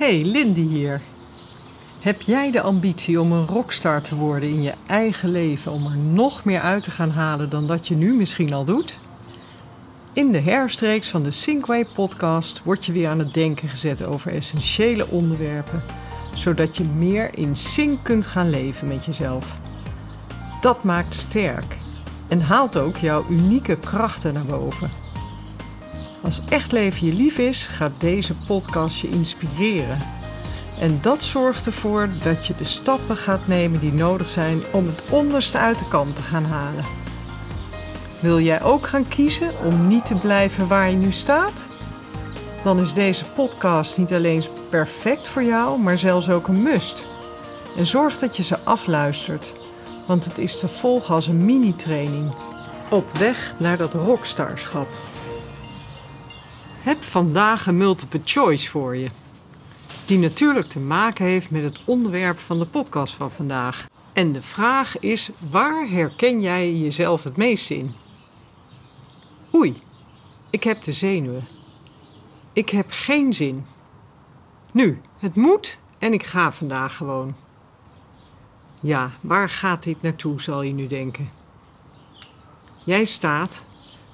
Hey, Lindy hier. Heb jij de ambitie om een rockstar te worden in je eigen leven, om er nog meer uit te gaan halen dan dat je nu misschien al doet? In de herstreeks van de Sinkway podcast word je weer aan het denken gezet over essentiële onderwerpen, zodat je meer in sync kunt gaan leven met jezelf. Dat maakt sterk en haalt ook jouw unieke krachten naar boven. Als echt leven je lief is, gaat deze podcast je inspireren. En dat zorgt ervoor dat je de stappen gaat nemen die nodig zijn om het onderste uit de kant te gaan halen. Wil jij ook gaan kiezen om niet te blijven waar je nu staat? Dan is deze podcast niet alleen perfect voor jou, maar zelfs ook een must. En zorg dat je ze afluistert, want het is te volgen als een mini-training. Op weg naar dat rockstarschap. Heb vandaag een multiple choice voor je. Die natuurlijk te maken heeft met het onderwerp van de podcast van vandaag. En de vraag is: waar herken jij jezelf het meest in? Oei, ik heb de zenuwen. Ik heb geen zin. Nu, het moet en ik ga vandaag gewoon. Ja, waar gaat dit naartoe, zal je nu denken. Jij staat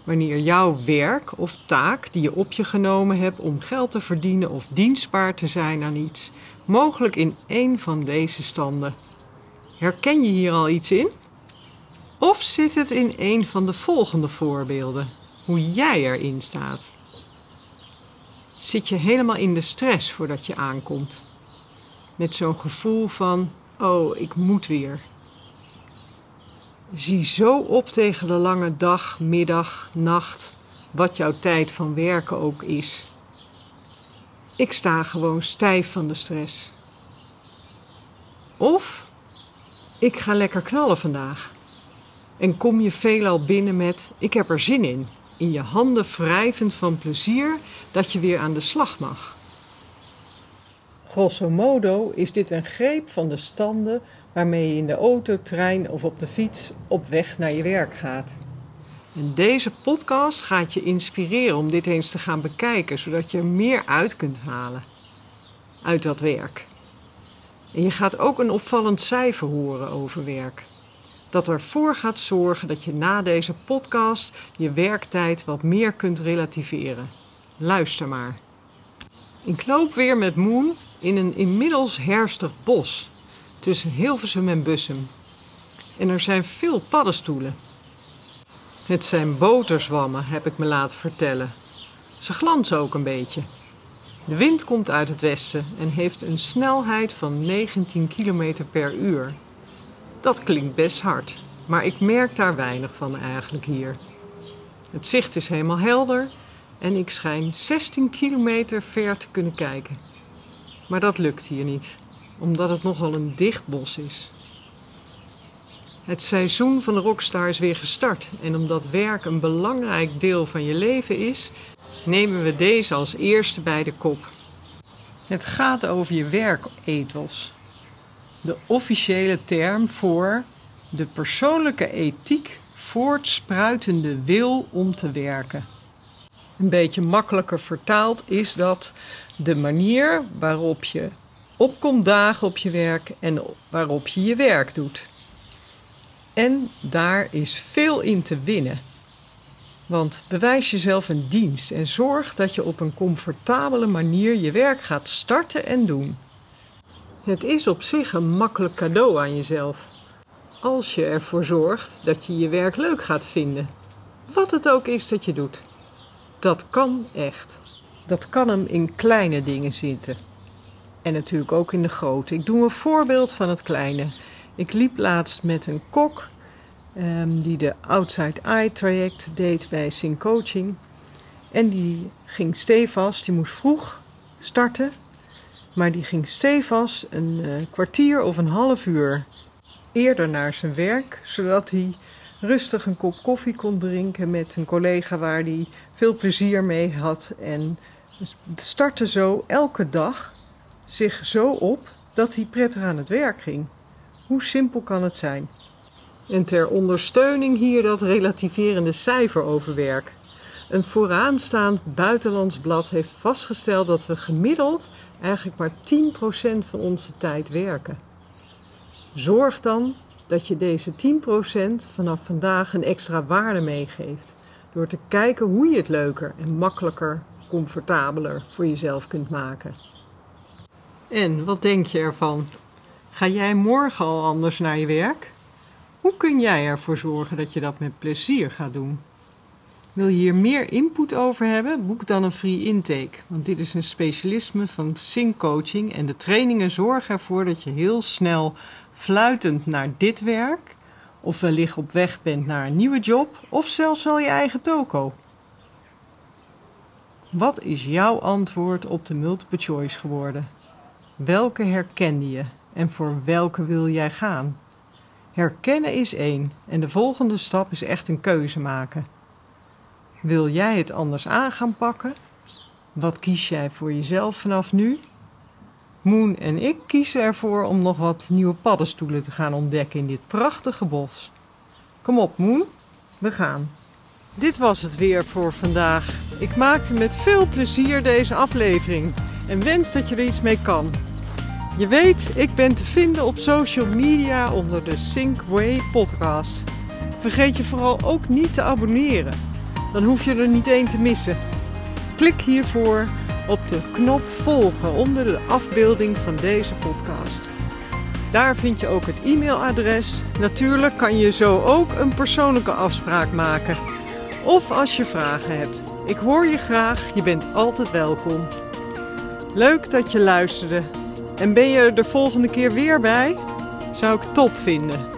wanneer jouw werk of taak die je op je genomen hebt om geld te verdienen of dienstbaar te zijn aan iets, mogelijk in één van deze standen. Herken je hier al iets in? Of zit het in een van de volgende voorbeelden, hoe jij erin staat? Zit je helemaal in de stress voordat je aankomt? Met zo'n gevoel van: oh, ik moet weer. Zie zo op tegen de lange dag, middag, nacht, wat jouw tijd van werken ook is. Ik sta gewoon stijf van de stress. Of ik ga lekker knallen vandaag. En kom je veelal binnen met ik heb er zin in, in je handen wrijvend van plezier dat je weer aan de slag mag. Grosso modo is dit een greep van de standen waarmee je in de auto, trein of op de fiets op weg naar je werk gaat. En deze podcast gaat je inspireren om dit eens te gaan bekijken, zodat je er meer uit kunt halen uit dat werk. En je gaat ook een opvallend cijfer horen over werk. Dat ervoor gaat zorgen dat je na deze podcast je werktijd wat meer kunt relativeren. Luister maar. Ik loop weer met Moon in een inmiddels herfstig bos tussen Hilversum en Bussum. En er zijn veel paddenstoelen. Het zijn boterzwammen, heb ik me laten vertellen. Ze glanzen ook een beetje. De wind komt uit het westen en heeft een snelheid van 19 km per uur. Dat klinkt best hard, maar ik merk daar weinig van eigenlijk hier. Het zicht is helemaal helder en ik schijn 16 kilometer ver te kunnen kijken. Maar dat lukt hier niet omdat het nogal een dicht bos is. Het seizoen van de rockstar is weer gestart en omdat werk een belangrijk deel van je leven is, nemen we deze als eerste bij de kop. Het gaat over je werkethos. De officiële term voor de persoonlijke ethiek voortspruitende wil om te werken. Een beetje makkelijker vertaald is dat de manier waarop je opkomt dagen op je werk en waarop je je werk doet. En daar is veel in te winnen. Want bewijs jezelf een dienst en zorg dat je op een comfortabele manier je werk gaat starten en doen. Het is op zich een makkelijk cadeau aan jezelf. Als je ervoor zorgt dat je je werk leuk gaat vinden. Wat het ook is dat je doet. Dat kan echt. Dat kan hem in kleine dingen zitten. En natuurlijk ook in de grote. Ik doe een voorbeeld van het kleine. Ik liep laatst met een kok um, die de Outside Eye traject deed bij Sing Coaching. En die ging stevast, die moest vroeg starten. Maar die ging stevast een uh, kwartier of een half uur eerder naar zijn werk. Zodat hij rustig een kop koffie kon drinken met een collega waar hij veel plezier mee had. En startte zo elke dag zich zo op dat hij prettig aan het werk ging. Hoe simpel kan het zijn? En ter ondersteuning hier dat relativerende cijfer over werk. Een vooraanstaand buitenlands blad heeft vastgesteld dat we gemiddeld eigenlijk maar 10% van onze tijd werken. Zorg dan dat je deze 10% vanaf vandaag een extra waarde meegeeft. Door te kijken hoe je het leuker en makkelijker, comfortabeler voor jezelf kunt maken. En wat denk je ervan? Ga jij morgen al anders naar je werk? Hoe kun jij ervoor zorgen dat je dat met plezier gaat doen? Wil je hier meer input over hebben? Boek dan een free intake. Want dit is een specialisme van Sync Coaching en de trainingen zorgen ervoor dat je heel snel fluitend naar dit werk, of wellicht op weg bent naar een nieuwe job, of zelfs wel je eigen toko. Wat is jouw antwoord op de multiple choice geworden? Welke herkende je en voor welke wil jij gaan? Herkennen is één en de volgende stap is echt een keuze maken. Wil jij het anders aan gaan pakken? Wat kies jij voor jezelf vanaf nu? Moon en ik kiezen ervoor om nog wat nieuwe paddenstoelen te gaan ontdekken in dit prachtige bos. Kom op, Moon, we gaan. Dit was het weer voor vandaag. Ik maakte met veel plezier deze aflevering en wens dat je er iets mee kan. Je weet, ik ben te vinden op social media onder de Synkway podcast. Vergeet je vooral ook niet te abonneren. Dan hoef je er niet één te missen. Klik hiervoor op de knop volgen onder de afbeelding van deze podcast. Daar vind je ook het e-mailadres. Natuurlijk kan je zo ook een persoonlijke afspraak maken. Of als je vragen hebt. Ik hoor je graag, je bent altijd welkom. Leuk dat je luisterde. En ben je er de volgende keer weer bij? Zou ik top vinden.